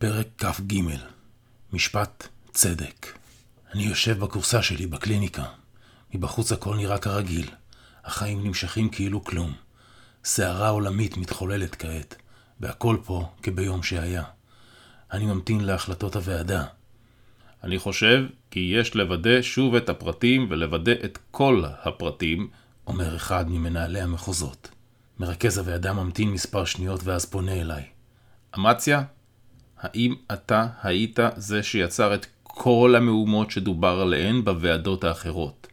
פרק כ"ג משפט צדק אני יושב בכורסה שלי בקליניקה. מבחוץ הכל נראה כרגיל. החיים נמשכים כאילו כלום. סערה עולמית מתחוללת כעת, והכל פה כביום שהיה. אני ממתין להחלטות הוועדה. אני חושב כי יש לוודא שוב את הפרטים ולוודא את כל הפרטים, אומר אחד ממנהלי המחוזות. מרכז הוועדה ממתין מספר שניות ואז פונה אליי. אמציה, האם אתה היית זה שיצר את כל המהומות שדובר עליהן בוועדות האחרות?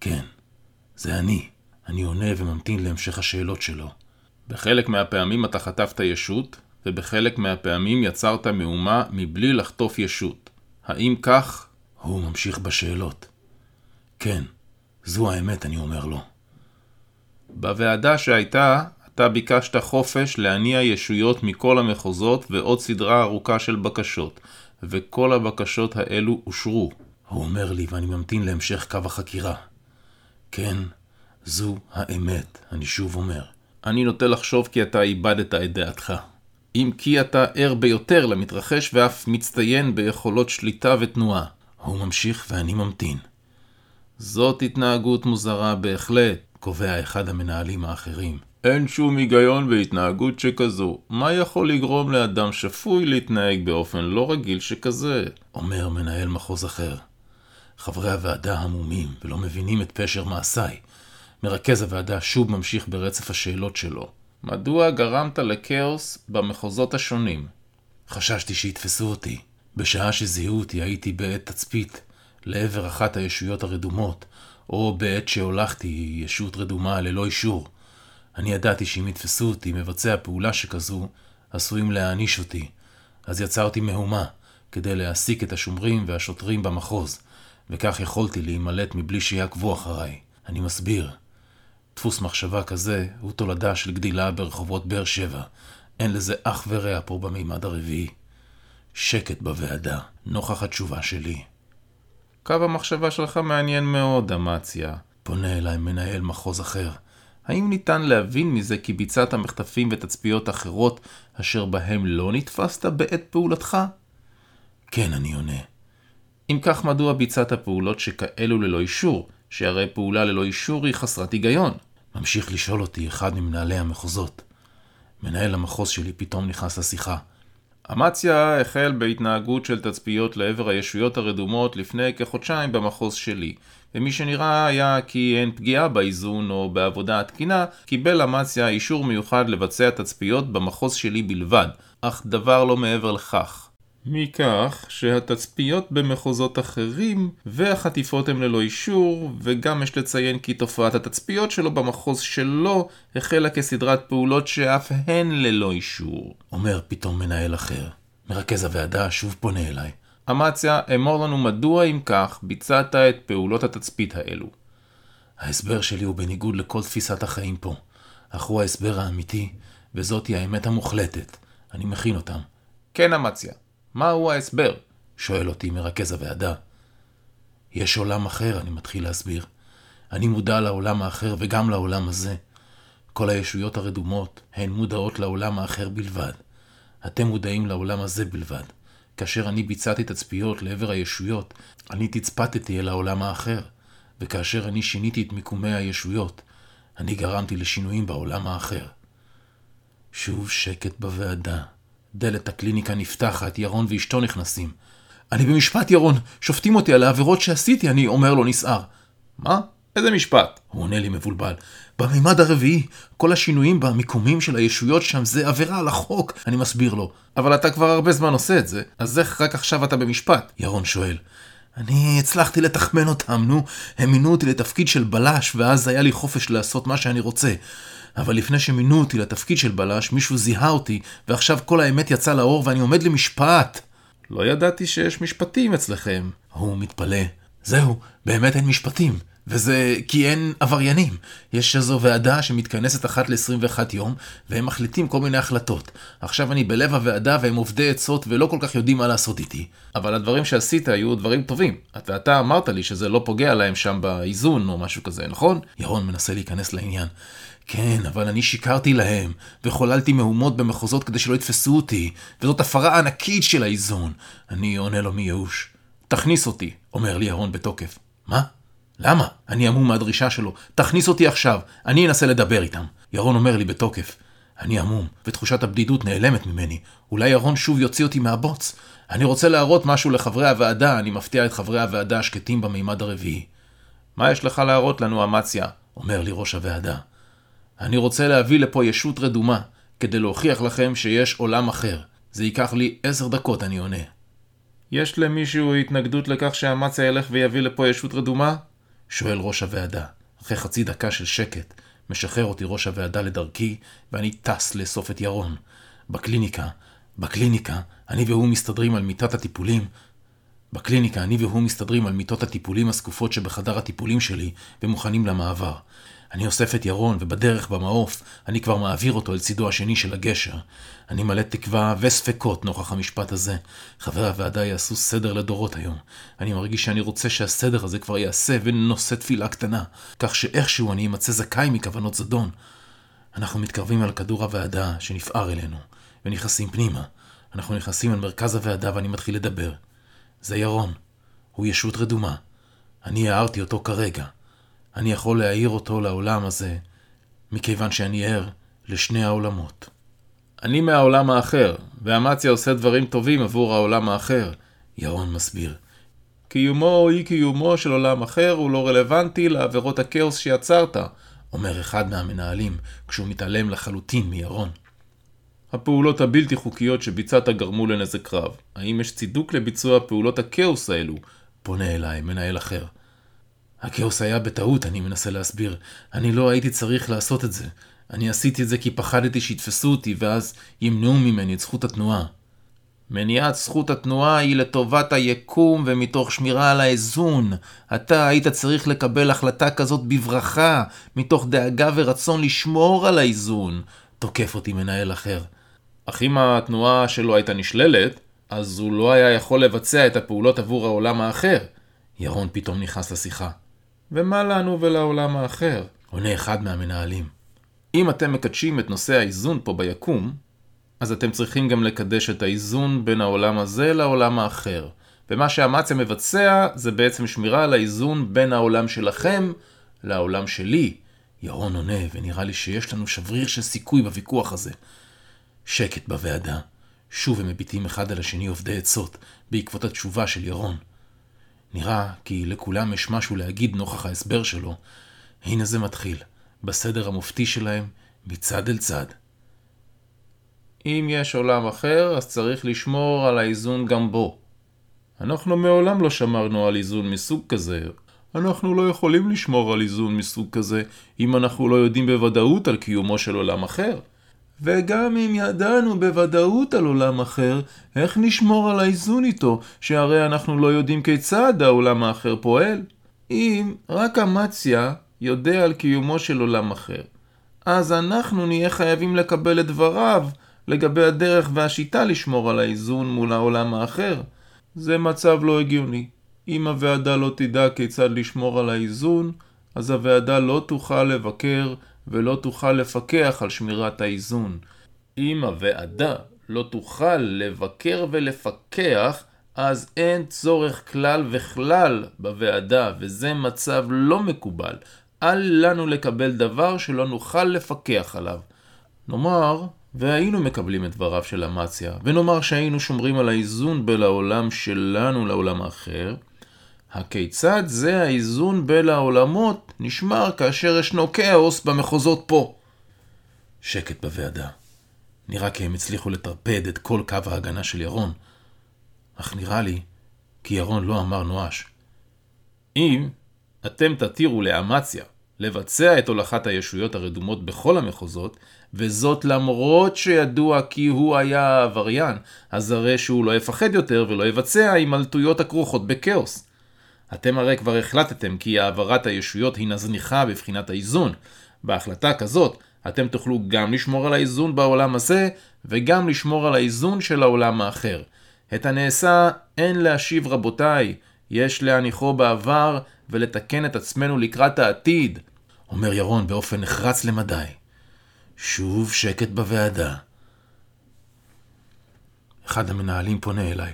כן, זה אני. אני עונה וממתין להמשך השאלות שלו. בחלק מהפעמים אתה חטפת ישות, ובחלק מהפעמים יצרת מהומה מבלי לחטוף ישות. האם כך? הוא ממשיך בשאלות. כן, זו האמת, אני אומר לו. בוועדה שהייתה, אתה ביקשת חופש להניע ישויות מכל המחוזות ועוד סדרה ארוכה של בקשות, וכל הבקשות האלו אושרו. הוא אומר לי ואני ממתין להמשך קו החקירה. כן, זו האמת, אני שוב אומר. אני נוטה לחשוב כי אתה איבדת את דעתך. אם כי אתה ער ביותר למתרחש ואף מצטיין ביכולות שליטה ותנועה. הוא ממשיך ואני ממתין. זאת התנהגות מוזרה בהחלט, קובע אחד המנהלים האחרים. אין שום היגיון בהתנהגות שכזו. מה יכול לגרום לאדם שפוי להתנהג באופן לא רגיל שכזה? אומר מנהל מחוז אחר. חברי הוועדה המומים ולא מבינים את פשר מעשיי. מרכז הוועדה שוב ממשיך ברצף השאלות שלו. מדוע גרמת לכאוס במחוזות השונים? חששתי שיתפסו אותי. בשעה שזיהו אותי הייתי בעת תצפית לעבר אחת הישויות הרדומות, או בעת שהולכתי ישות רדומה ללא אישור. אני ידעתי שאם יתפסו אותי מבצע פעולה שכזו, עשויים להעניש אותי. אז יצרתי מהומה, כדי להעסיק את השומרים והשוטרים במחוז, וכך יכולתי להימלט מבלי שיעקבו אחריי. אני מסביר. דפוס מחשבה כזה הוא תולדה של גדילה ברחובות באר שבע. אין לזה אח ורע פה במימד הרביעי. שקט בוועדה, נוכח התשובה שלי. קו המחשבה שלך מעניין מאוד, אמציה. פונה אליי מנהל מחוז אחר. האם ניתן להבין מזה כי ביצעת מחטפים ותצפיות אחרות אשר בהם לא נתפסת בעת פעולתך? כן, אני עונה. אם כך, מדוע ביצעת פעולות שכאלו ללא אישור, שהרי פעולה ללא אישור היא חסרת היגיון? ממשיך לשאול אותי אחד ממנהלי המחוזות. מנהל המחוז שלי פתאום נכנס לשיחה. אמציה החל בהתנהגות של תצפיות לעבר הישויות הרדומות לפני כחודשיים במחוז שלי, ומי שנראה היה כי אין פגיעה באיזון או בעבודה התקינה, קיבל אמציה אישור מיוחד לבצע תצפיות במחוז שלי בלבד, אך דבר לא מעבר לכך. מכך שהתצפיות במחוזות אחרים והחטיפות הם ללא אישור, וגם יש לציין כי תופעת התצפיות שלו במחוז שלו החלה כסדרת פעולות שאף הן ללא אישור. אומר פתאום מנהל אחר. מרכז הוועדה שוב פונה אליי. אמציה, אמור לנו מדוע אם כך ביצעת את פעולות התצפית האלו. ההסבר שלי הוא בניגוד לכל תפיסת החיים פה, אך הוא ההסבר האמיתי, וזאתי האמת המוחלטת. אני מכין אותם. כן, אמציה. מהו ההסבר? שואל אותי מרכז הוועדה. יש עולם אחר, אני מתחיל להסביר. אני מודע לעולם האחר וגם לעולם הזה. כל הישויות הרדומות הן מודעות לעולם האחר בלבד. אתם מודעים לעולם הזה בלבד. כאשר אני ביצעתי תצפיות לעבר הישויות, אני תצפתתי אל העולם האחר. וכאשר אני שיניתי את מיקומי הישויות, אני גרמתי לשינויים בעולם האחר. שוב שקט בוועדה. דלת הקליניקה נפתחת, ירון ואשתו נכנסים. אני במשפט, ירון, שופטים אותי על העבירות שעשיתי, אני אומר לו נסער. מה? איזה משפט? הוא עונה לי מבולבל. במימד הרביעי, כל השינויים במיקומים של הישויות שם זה עבירה על החוק, אני מסביר לו. אבל אתה כבר הרבה זמן עושה את זה, אז איך רק עכשיו אתה במשפט? ירון שואל. אני הצלחתי לתחמן אותם, נו. הם מינו אותי לתפקיד של בלש, ואז היה לי חופש לעשות מה שאני רוצה. אבל לפני שמינו אותי לתפקיד של בלש, מישהו זיהה אותי, ועכשיו כל האמת יצאה לאור ואני עומד למשפט. לא ידעתי שיש משפטים אצלכם. הוא מתפלא. זהו, באמת אין משפטים. וזה כי אין עבריינים. יש איזו ועדה שמתכנסת אחת ל-21 יום, והם מחליטים כל מיני החלטות. עכשיו אני בלב הוועדה והם עובדי עצות ולא כל כך יודעים מה לעשות איתי. אבל הדברים שעשית היו דברים טובים. אתה, אתה אמרת לי שזה לא פוגע להם שם באיזון או משהו כזה, נכון? ירון מנסה להיכנס לעניין. כן, אבל אני שיקרתי להם, וחוללתי מהומות במחוזות כדי שלא יתפסו אותי, וזאת הפרה ענקית של האיזון. אני עונה לו מייאוש. תכניס אותי, אומר לי ירון בתוקף. מה? למה? אני המום מהדרישה שלו. תכניס אותי עכשיו, אני אנסה לדבר איתם. ירון אומר לי בתוקף. אני המום, ותחושת הבדידות נעלמת ממני. אולי ירון שוב יוציא אותי מהבוץ. אני רוצה להראות משהו לחברי הוועדה, אני מפתיע את חברי הוועדה השקטים במימד הרביעי. מה יש לך להראות לנו, אמציה? אומר לי ראש הוועדה. אני רוצה להביא לפה ישות רדומה, כדי להוכיח לכם שיש עולם אחר. זה ייקח לי עשר דקות, אני עונה. יש למישהו התנגדות לכך שאמציה ילך ויביא לפה ישות רדומה? שואל ראש הוועדה. אחרי חצי דקה של שקט, משחרר אותי ראש הוועדה לדרכי, ואני טס לאסוף את ירון. בקליניקה, בקליניקה, אני והוא מסתדרים על מיטת הטיפולים. בקליניקה, אני והוא מסתדרים על מיטות הטיפולים הזקופות שבחדר הטיפולים שלי, ומוכנים למעבר. אני אוסף את ירון, ובדרך במעוף, אני כבר מעביר אותו אל צידו השני של הגשר. אני מלא תקווה וספקות נוכח המשפט הזה. חברי הוועדה יעשו סדר לדורות היום. אני מרגיש שאני רוצה שהסדר הזה כבר יעשה ונושא תפילה קטנה, כך שאיכשהו אני אמצא זכאי מכוונות זדון. אנחנו מתקרבים על כדור הוועדה שנפער אלינו, ונכנסים פנימה. אנחנו נכנסים אל מרכז הוועדה ואני מתחיל לדבר. זה ירון. הוא ישות רדומה. אני הערתי אותו כרגע. אני יכול להעיר אותו לעולם הזה, מכיוון שאני ער לשני העולמות. אני מהעולם האחר, ואמציה עושה דברים טובים עבור העולם האחר, ירון מסביר. קיומו או אי קיומו של עולם אחר הוא לא רלוונטי לעבירות הכאוס שיצרת, אומר אחד מהמנהלים, כשהוא מתעלם לחלוטין מירון. הפעולות הבלתי חוקיות שביצעת גרמו לנזק רב. האם יש צידוק לביצוע פעולות הכאוס האלו? פונה אליי מנהל אחר. הכאוס היה בטעות, אני מנסה להסביר. אני לא הייתי צריך לעשות את זה. אני עשיתי את זה כי פחדתי שיתפסו אותי ואז ימנעו ממני את זכות התנועה. מניעת זכות התנועה היא לטובת היקום ומתוך שמירה על האיזון. אתה היית צריך לקבל החלטה כזאת בברכה, מתוך דאגה ורצון לשמור על האיזון. תוקף אותי מנהל אחר. אך אם התנועה שלו הייתה נשללת, אז הוא לא היה יכול לבצע את הפעולות עבור העולם האחר. ירון פתאום נכנס לשיחה. ומה לנו ולעולם האחר? עונה אחד מהמנהלים. אם אתם מקדשים את נושא האיזון פה ביקום, אז אתם צריכים גם לקדש את האיזון בין העולם הזה לעולם האחר. ומה שאמציה מבצע זה בעצם שמירה על האיזון בין העולם שלכם לעולם שלי. ירון עונה, ונראה לי שיש לנו שבריר של סיכוי בוויכוח הזה. שקט בוועדה. שוב הם מביטים אחד על השני עובדי עצות, בעקבות התשובה של ירון. נראה כי לכולם יש משהו להגיד נוכח ההסבר שלו. הנה זה מתחיל, בסדר המופתי שלהם, מצד אל צד. אם יש עולם אחר, אז צריך לשמור על האיזון גם בו. אנחנו מעולם לא שמרנו על איזון מסוג כזה. אנחנו לא יכולים לשמור על איזון מסוג כזה אם אנחנו לא יודעים בוודאות על קיומו של עולם אחר. וגם אם ידענו בוודאות על עולם אחר, איך נשמור על האיזון איתו, שהרי אנחנו לא יודעים כיצד העולם האחר פועל? אם רק אמציה יודע על קיומו של עולם אחר, אז אנחנו נהיה חייבים לקבל את דבריו לגבי הדרך והשיטה לשמור על האיזון מול העולם האחר. זה מצב לא הגיוני. אם הוועדה לא תדע כיצד לשמור על האיזון, אז הוועדה לא תוכל לבקר ולא תוכל לפקח על שמירת האיזון. אם הוועדה לא תוכל לבקר ולפקח, אז אין צורך כלל וכלל בוועדה, וזה מצב לא מקובל. אל לנו לקבל דבר שלא נוכל לפקח עליו. נאמר, והיינו מקבלים את דבריו של אמציה, ונאמר שהיינו שומרים על האיזון בין העולם שלנו לעולם האחר, הכיצד זה האיזון בין העולמות נשמר כאשר ישנו כאוס במחוזות פה? שקט בוועדה. נראה כי הם הצליחו לטרפד את כל קו ההגנה של ירון. אך נראה לי כי ירון לא אמר נואש. אם אתם תתירו לאמציה לבצע את הולכת הישויות הרדומות בכל המחוזות, וזאת למרות שידוע כי הוא היה העבריין, אז הרי שהוא לא יפחד יותר ולא יבצע הימלטויות הכרוכות בכאוס. אתם הרי כבר החלטתם כי העברת הישויות היא נזניחה בבחינת האיזון. בהחלטה כזאת, אתם תוכלו גם לשמור על האיזון בעולם הזה, וגם לשמור על האיזון של העולם האחר. את הנעשה אין להשיב רבותיי, יש להניחו בעבר ולתקן את עצמנו לקראת העתיד. אומר ירון באופן נחרץ למדי. שוב שקט בוועדה. אחד המנהלים פונה אליי.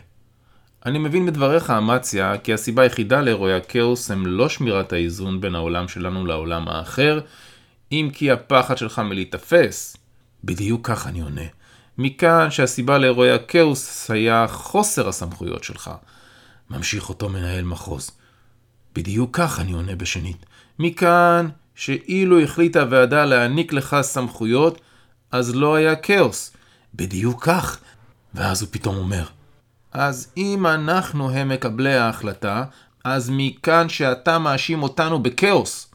אני מבין מדבריך, אמציה, כי הסיבה היחידה לאירועי הכאוס הם לא שמירת האיזון בין העולם שלנו לעולם האחר, אם כי הפחד שלך מלהיתפס. בדיוק כך אני עונה. מכאן שהסיבה לאירועי הכאוס היה חוסר הסמכויות שלך. ממשיך אותו מנהל מחוז. בדיוק כך אני עונה בשנית. מכאן שאילו החליטה הוועדה להעניק לך סמכויות, אז לא היה כאוס. בדיוק כך. ואז הוא פתאום אומר, אז אם אנחנו הם מקבלי ההחלטה, אז מכאן שאתה מאשים אותנו בכאוס.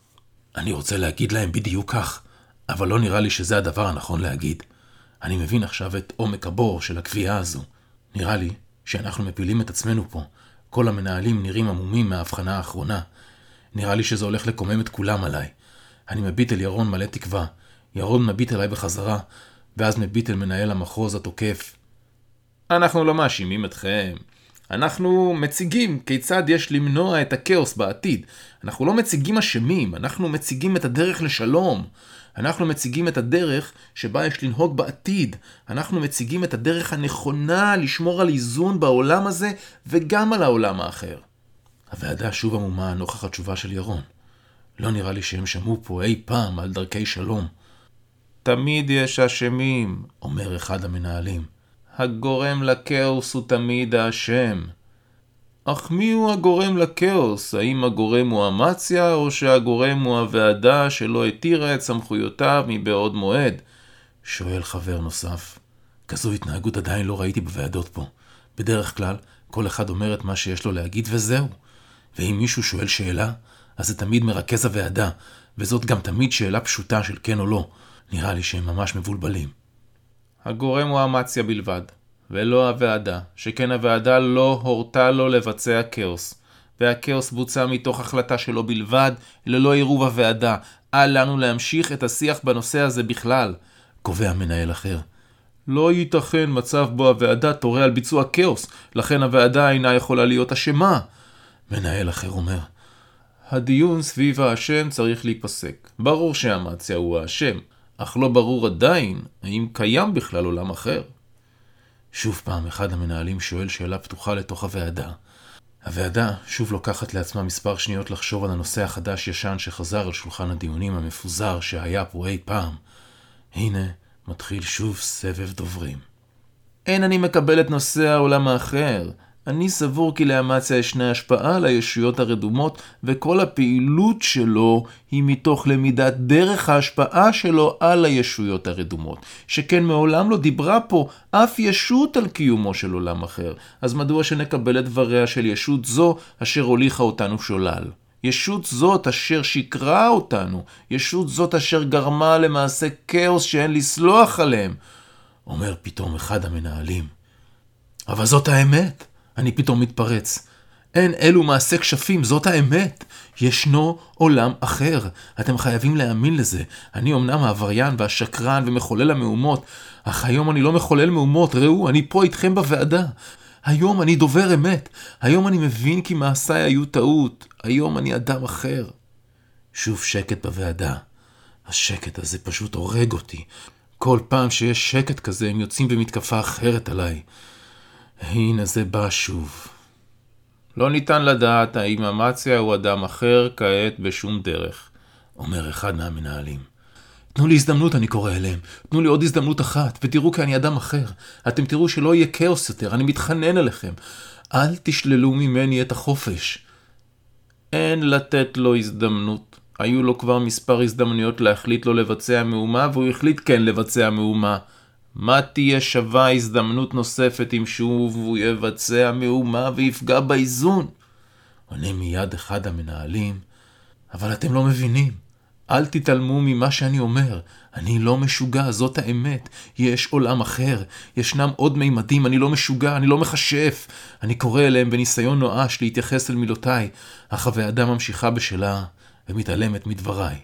אני רוצה להגיד להם בדיוק כך, אבל לא נראה לי שזה הדבר הנכון להגיד. אני מבין עכשיו את עומק הבור של הקביעה הזו. נראה לי שאנחנו מפילים את עצמנו פה. כל המנהלים נראים עמומים מההבחנה האחרונה. נראה לי שזה הולך לקומם את כולם עליי. אני מביט אל ירון מלא תקווה. ירון מביט אליי בחזרה, ואז מביט אל מנהל המחוז התוקף. אנחנו לא מאשימים אתכם. אנחנו מציגים כיצד יש למנוע את הכאוס בעתיד. אנחנו לא מציגים אשמים, אנחנו מציגים את הדרך לשלום. אנחנו מציגים את הדרך שבה יש לנהוג בעתיד. אנחנו מציגים את הדרך הנכונה לשמור על איזון בעולם הזה וגם על העולם האחר. הוועדה שוב עמומה נוכח התשובה של ירון. לא נראה לי שהם שמעו פה אי פעם על דרכי שלום. תמיד יש אשמים, אומר אחד המנהלים. הגורם לכאוס הוא תמיד האשם. אך מי הוא הגורם לכאוס? האם הגורם הוא אמציה, או שהגורם הוא הוועדה שלא התירה את סמכויותיו מבעוד מועד? שואל חבר נוסף. כזו התנהגות עדיין לא ראיתי בוועדות פה. בדרך כלל, כל אחד אומר את מה שיש לו להגיד וזהו. ואם מישהו שואל שאלה, אז זה תמיד מרכז הוועדה, וזאת גם תמיד שאלה פשוטה של כן או לא. נראה לי שהם ממש מבולבלים. הגורם הוא אמציה בלבד, ולא הוועדה, שכן הוועדה לא הורתה לו לבצע כאוס. והכאוס בוצע מתוך החלטה שלו בלבד, ללא עירוב הוועדה. אל לנו להמשיך את השיח בנושא הזה בכלל. קובע מנהל אחר. לא ייתכן מצב בו הוועדה תורה על ביצוע כאוס, לכן הוועדה אינה יכולה להיות אשמה. מנהל אחר אומר. הדיון סביב האשם צריך להיפסק. ברור שאמציה הוא האשם, אך לא ברור עדיין האם קיים בכלל עולם אחר. שוב פעם אחד המנהלים שואל שאלה פתוחה לתוך הוועדה. הוועדה שוב לוקחת לעצמה מספר שניות לחשוב על הנושא החדש-ישן שחזר על שולחן הדיונים המפוזר שהיה פה אי פעם. הנה, מתחיל שוב סבב דוברים. אין אני מקבל את נושא העולם האחר. אני סבור כי לאמציה ישנה השפעה על הישויות הרדומות, וכל הפעילות שלו היא מתוך למידת דרך ההשפעה שלו על הישויות הרדומות. שכן מעולם לא דיברה פה אף ישות על קיומו של עולם אחר, אז מדוע שנקבל את דבריה של ישות זו אשר הוליכה אותנו שולל? ישות זאת אשר שיקרה אותנו, ישות זאת אשר גרמה למעשה כאוס שאין לסלוח עליהם. אומר פתאום אחד המנהלים. אבל זאת האמת. אני פתאום מתפרץ. אין אלו מעשה כשפים, זאת האמת. ישנו עולם אחר. אתם חייבים להאמין לזה. אני אמנם העבריין והשקרן ומחולל המהומות, אך היום אני לא מחולל מהומות. ראו, אני פה איתכם בוועדה. היום אני דובר אמת. היום אני מבין כי מעשיי היו טעות. היום אני אדם אחר. שוב שקט בוועדה. השקט הזה פשוט הורג אותי. כל פעם שיש שקט כזה, הם יוצאים במתקפה אחרת עליי. הנה זה בא שוב. לא ניתן לדעת האם אמציה הוא אדם אחר כעת בשום דרך. אומר אחד מהמנהלים. תנו לי הזדמנות, אני קורא אליהם. תנו לי עוד הזדמנות אחת, ותראו כי אני אדם אחר. אתם תראו שלא יהיה כאוס יותר, אני מתחנן אליכם. אל תשללו ממני את החופש. אין לתת לו הזדמנות. היו לו כבר מספר הזדמנויות להחליט לא לבצע מהומה, והוא החליט כן לבצע מהומה. מה תהיה שווה הזדמנות נוספת אם שוב הוא יבצע מהומה ויפגע באיזון? עונה מיד אחד המנהלים, אבל אתם לא מבינים. אל תתעלמו ממה שאני אומר. אני לא משוגע, זאת האמת. יש עולם אחר. ישנם עוד מימדים, אני לא משוגע, אני לא מכשף. אני קורא אליהם בניסיון נואש להתייחס אל מילותיי, אך הוועדה ממשיכה בשלה ומתעלמת מדבריי.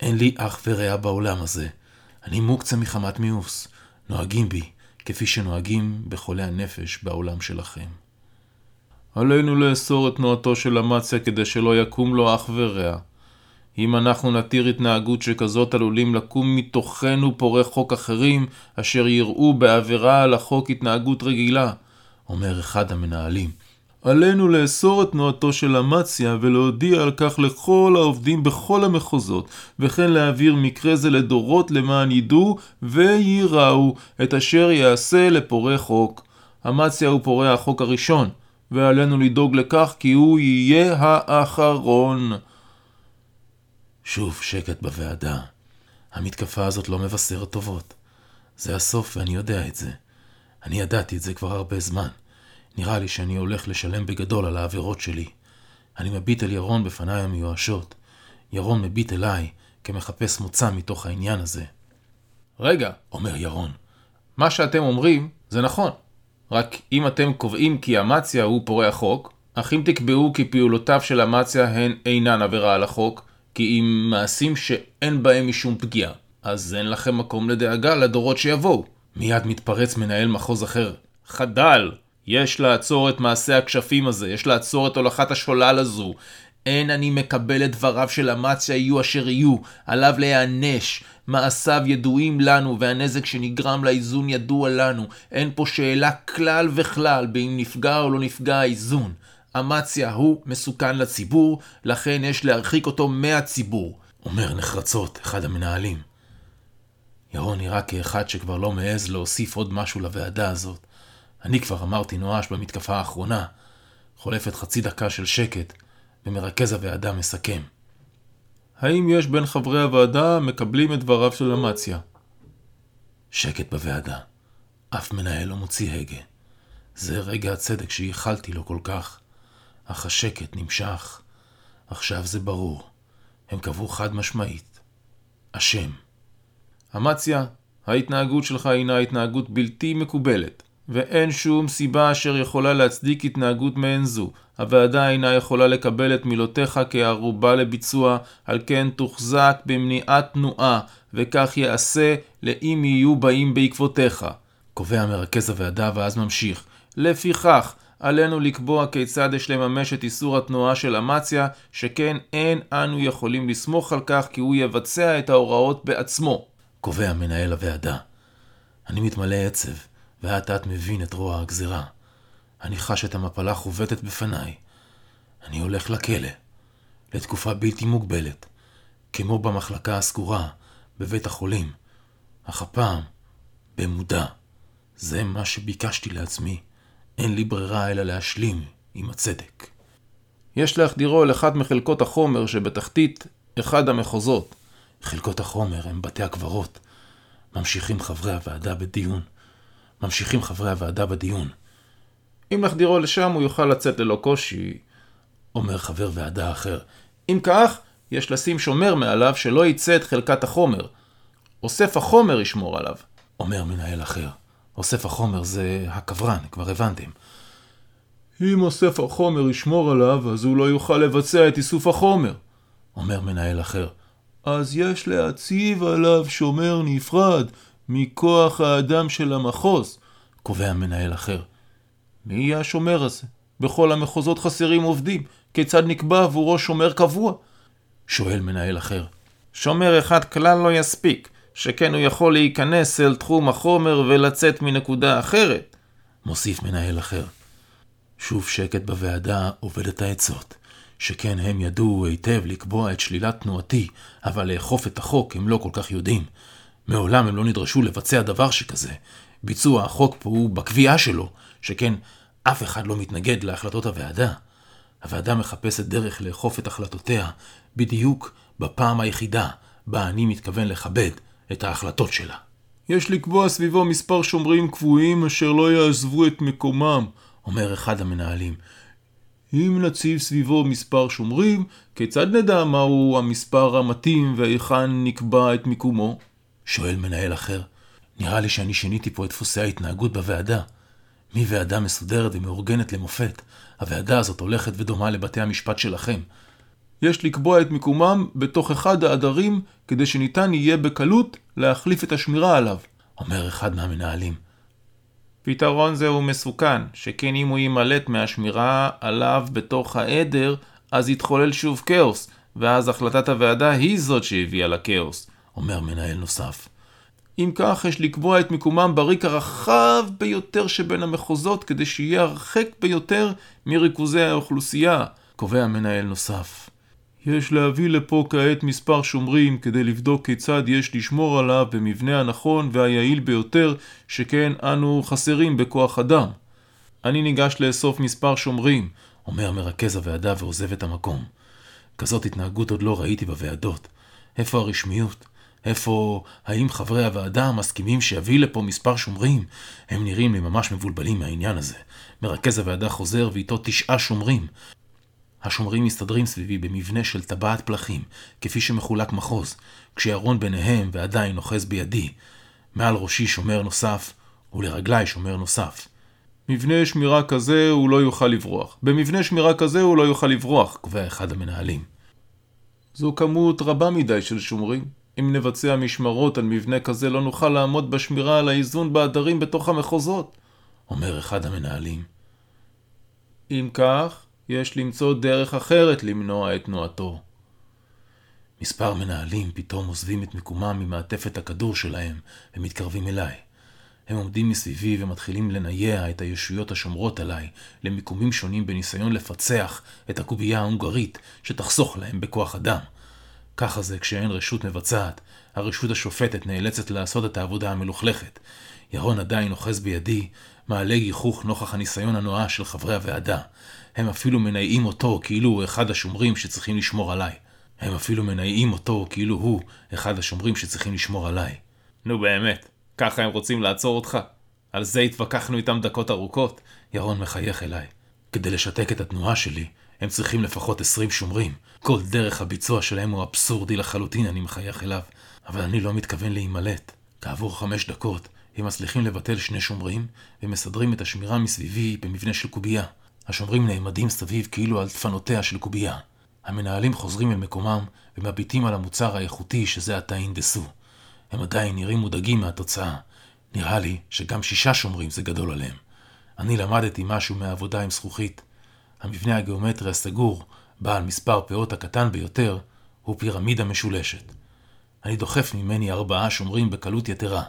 אין לי אח ורע בעולם הזה. אני מוקצה מחמת מיאוס. נוהגים בי כפי שנוהגים בחולי הנפש בעולם שלכם. עלינו לאסור את תנועתו של אמציה כדי שלא יקום לו אח ורע. אם אנחנו נתיר התנהגות שכזאת עלולים לקום מתוכנו פורעי חוק אחרים, אשר יראו בעבירה על החוק התנהגות רגילה. אומר אחד המנהלים. עלינו לאסור את תנועתו של אמציה ולהודיע על כך לכל העובדים בכל המחוזות, וכן להעביר מקרה זה לדורות למען ידעו וייראו את אשר יעשה לפורעי חוק. אמציה הוא פורע החוק הראשון, ועלינו לדאוג לכך כי הוא יהיה האחרון. שוב שקט בוועדה. המתקפה הזאת לא מבשרת טובות. זה הסוף ואני יודע את זה. אני ידעתי את זה כבר הרבה זמן. נראה לי שאני הולך לשלם בגדול על העבירות שלי. אני מביט אל ירון בפניי המיואשות. ירון מביט אליי כמחפש מוצא מתוך העניין הזה. רגע, אומר ירון, מה שאתם אומרים זה נכון. רק אם אתם קובעים כי אמציה הוא פורע חוק, אך אם תקבעו כי פעולותיו של אמציה הן אינן עבירה על החוק, כי אם מעשים שאין בהם משום פגיעה, אז אין לכם מקום לדאגה לדורות שיבואו. מיד מתפרץ מנהל מחוז אחר. חדל! יש לעצור את מעשה הכשפים הזה, יש לעצור את הולכת השולל הזו. אין אני מקבל את דבריו של אמציה יהיו אשר יהיו, עליו להיענש. מעשיו ידועים לנו, והנזק שנגרם לאיזון ידוע לנו. אין פה שאלה כלל וכלל באם נפגע או לא נפגע האיזון. אמציה הוא מסוכן לציבור, לכן יש להרחיק אותו מהציבור. אומר נחרצות אחד המנהלים. ירון נראה כאחד שכבר לא מעז להוסיף עוד משהו לוועדה הזאת. אני כבר אמרתי נואש במתקפה האחרונה. חולפת חצי דקה של שקט, ומרכז הוועדה מסכם. האם יש בין חברי הוועדה מקבלים את דבריו של אמציה? שקט בוועדה. אף מנהל לא מוציא הגה. זה רגע הצדק שייחלתי לו כל כך. אך השקט נמשך. עכשיו זה ברור. הם קבעו חד משמעית. אשם. אמציה, ההתנהגות שלך הינה התנהגות בלתי מקובלת. ואין שום סיבה אשר יכולה להצדיק התנהגות מעין זו. הוועדה אינה יכולה לקבל את מילותיך כערובה לביצוע, על כן תוחזק במניעת תנועה, וכך יעשה לאם יהיו באים בעקבותיך. קובע מרכז הוועדה ואז ממשיך. לפיכך, עלינו לקבוע כיצד יש לממש את איסור התנועה של אמציה, שכן אין אנו יכולים לסמוך על כך כי הוא יבצע את ההוראות בעצמו. קובע מנהל הוועדה. אני מתמלא עצב. ואט אט מבין את רוע הגזירה. אני חש את המפלה חובטת בפניי. אני הולך לכלא, לתקופה בלתי מוגבלת, כמו במחלקה הסגורה, בבית החולים, אך הפעם, במודע. זה מה שביקשתי לעצמי. אין לי ברירה אלא להשלים עם הצדק. יש להחדירו אל אחד מחלקות החומר שבתחתית אחד המחוזות. חלקות החומר הם בתי הקברות. ממשיכים חברי הוועדה בדיון. ממשיכים חברי הוועדה בדיון. אם נחדירו לשם הוא יוכל לצאת ללא קושי, אומר חבר ועדה אחר. אם כך, יש לשים שומר מעליו שלא יצא את חלקת החומר. אוסף החומר ישמור עליו. אומר מנהל אחר. אוסף החומר זה הקברן, כבר הבנתם. אם אוסף החומר ישמור עליו, אז הוא לא יוכל לבצע את איסוף החומר. אומר מנהל אחר. אז יש להציב עליו שומר נפרד, מכוח האדם של המחוז, קובע מנהל אחר. מי יהיה השומר הזה? בכל המחוזות חסרים עובדים, כיצד נקבע עבורו שומר קבוע? שואל מנהל אחר. שומר אחד כלל לא יספיק, שכן הוא יכול להיכנס אל תחום החומר ולצאת מנקודה אחרת. מוסיף מנהל אחר. שוב שקט בוועדה עובד את העצות. שכן הם ידעו היטב לקבוע את שלילת תנועתי, אבל לאכוף את החוק הם לא כל כך יודעים. מעולם הם לא נדרשו לבצע דבר שכזה. ביצוע החוק פה הוא בקביעה שלו, שכן אף אחד לא מתנגד להחלטות הוועדה. הוועדה מחפשת דרך לאכוף את החלטותיה בדיוק בפעם היחידה בה אני מתכוון לכבד את ההחלטות שלה. יש לקבוע סביבו מספר שומרים קבועים אשר לא יעזבו את מקומם, אומר אחד המנהלים. אם נציב סביבו מספר שומרים, כיצד נדע מהו המספר המתאים והיכן נקבע את מיקומו? שואל מנהל אחר. נראה לי שאני שיניתי פה את דפוסי ההתנהגות בוועדה. מוועדה מסודרת ומאורגנת למופת, הוועדה הזאת הולכת ודומה לבתי המשפט שלכם. יש לקבוע את מיקומם בתוך אחד העדרים, כדי שניתן יהיה בקלות להחליף את השמירה עליו. אומר אחד מהמנהלים. פתרון זה הוא מסוכן, שכן אם הוא יימלט מהשמירה עליו בתוך העדר, אז יתחולל שוב כאוס, ואז החלטת הוועדה היא זאת שהביאה לכאוס, אומר מנהל נוסף. אם כך, יש לקבוע את מיקומם בריק הרחב ביותר שבין המחוזות, כדי שיהיה הרחק ביותר מריכוזי האוכלוסייה, קובע מנהל נוסף. יש להביא לפה כעת מספר שומרים כדי לבדוק כיצד יש לשמור עליו במבנה הנכון והיעיל ביותר, שכן אנו חסרים בכוח אדם. אני ניגש לאסוף מספר שומרים, אומר מרכז הוועדה ועוזב את המקום. כזאת התנהגות עוד לא ראיתי בוועדות. איפה הרשמיות? איפה, האם חברי הוועדה מסכימים שיביא לפה מספר שומרים? הם נראים לי ממש מבולבלים מהעניין הזה. מרכז הוועדה חוזר ואיתו תשעה שומרים. השומרים מסתדרים סביבי במבנה של טבעת פלחים, כפי שמחולק מחוז, כשירון ביניהם ועדיין אוחז בידי. מעל ראשי שומר נוסף, ולרגלי שומר נוסף. מבנה שמירה כזה הוא לא יוכל לברוח. במבנה שמירה כזה הוא לא יוכל לברוח, קובע אחד המנהלים. זו כמות רבה מדי של שומרים. אם נבצע משמרות על מבנה כזה לא נוכל לעמוד בשמירה על האיזון בעדרים בתוך המחוזות, אומר אחד המנהלים. אם כך, יש למצוא דרך אחרת למנוע את תנועתו. מספר מנהלים פתאום עוזבים את מקומם ממעטפת הכדור שלהם ומתקרבים אליי. הם עומדים מסביבי ומתחילים לנייע את הישויות השומרות עליי למיקומים שונים בניסיון לפצח את הקובייה ההונגרית שתחסוך להם בכוח אדם. ככה זה כשאין רשות מבצעת, הרשות השופטת נאלצת לעשות את העבודה המלוכלכת. ירון עדיין אוחז בידי, מעלה גיחוך נוכח הניסיון הנואש של חברי הוועדה. הם אפילו מנייעים אותו כאילו הוא אחד השומרים שצריכים לשמור עליי. הם אפילו מנייעים אותו כאילו הוא אחד השומרים שצריכים לשמור עליי. נו באמת, ככה הם רוצים לעצור אותך? על זה התווכחנו איתם דקות ארוכות. ירון מחייך אליי. כדי לשתק את התנועה שלי, הם צריכים לפחות עשרים שומרים. כל דרך הביצוע שלהם הוא אבסורדי לחלוטין, אני מחייך אליו. אבל אני לא מתכוון להימלט. כעבור חמש דקות, הם מצליחים לבטל שני שומרים, ומסדרים את השמירה מסביבי במבנה של קובייה. השומרים נעמדים סביב כאילו על דפנותיה של קובייה. המנהלים חוזרים אל מקומם ומביטים על המוצר האיכותי שזה עתה הנדסו. הם עדיין נראים מודאגים מהתוצאה. נראה לי שגם שישה שומרים זה גדול עליהם. אני למדתי משהו מהעבודה עם זכוכית. המבנה הגיאומטרי הסגור, בעל מספר פאות הקטן ביותר, הוא פירמידה משולשת. אני דוחף ממני ארבעה שומרים בקלות יתרה,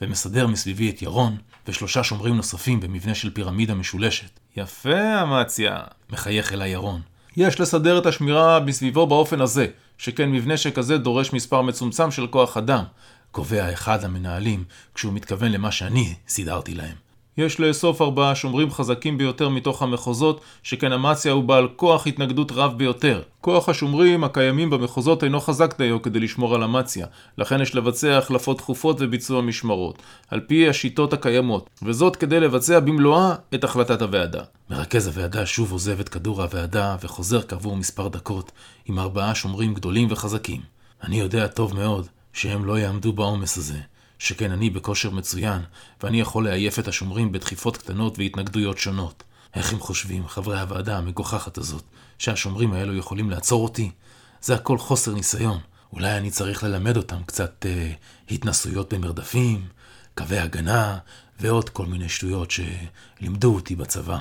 ומסדר מסביבי את ירון ושלושה שומרים נוספים במבנה של פירמידה משולשת. יפה, אמציה, מחייך אליי ירון. יש לסדר את השמירה מסביבו באופן הזה, שכן מבנה שכזה דורש מספר מצומצם של כוח אדם, קובע אחד המנהלים כשהוא מתכוון למה שאני סידרתי להם. יש לאסוף ארבעה שומרים חזקים ביותר מתוך המחוזות, שכן אמציה הוא בעל כוח התנגדות רב ביותר. כוח השומרים הקיימים במחוזות אינו חזק דיו כדי לשמור על אמציה, לכן יש לבצע החלפות תכופות וביצוע משמרות, על פי השיטות הקיימות, וזאת כדי לבצע במלואה את החלטת הוועדה. מרכז הוועדה שוב עוזב את כדור הוועדה וחוזר כעבור מספר דקות עם ארבעה שומרים גדולים וחזקים. אני יודע טוב מאוד שהם לא יעמדו בעומס הזה. שכן אני בכושר מצוין, ואני יכול לעייף את השומרים בדחיפות קטנות והתנגדויות שונות. איך הם חושבים, חברי הוועדה המגוחכת הזאת, שהשומרים האלו יכולים לעצור אותי? זה הכל חוסר ניסיון. אולי אני צריך ללמד אותם קצת אה, התנסויות במרדפים, קווי הגנה, ועוד כל מיני שטויות שלימדו אותי בצבא.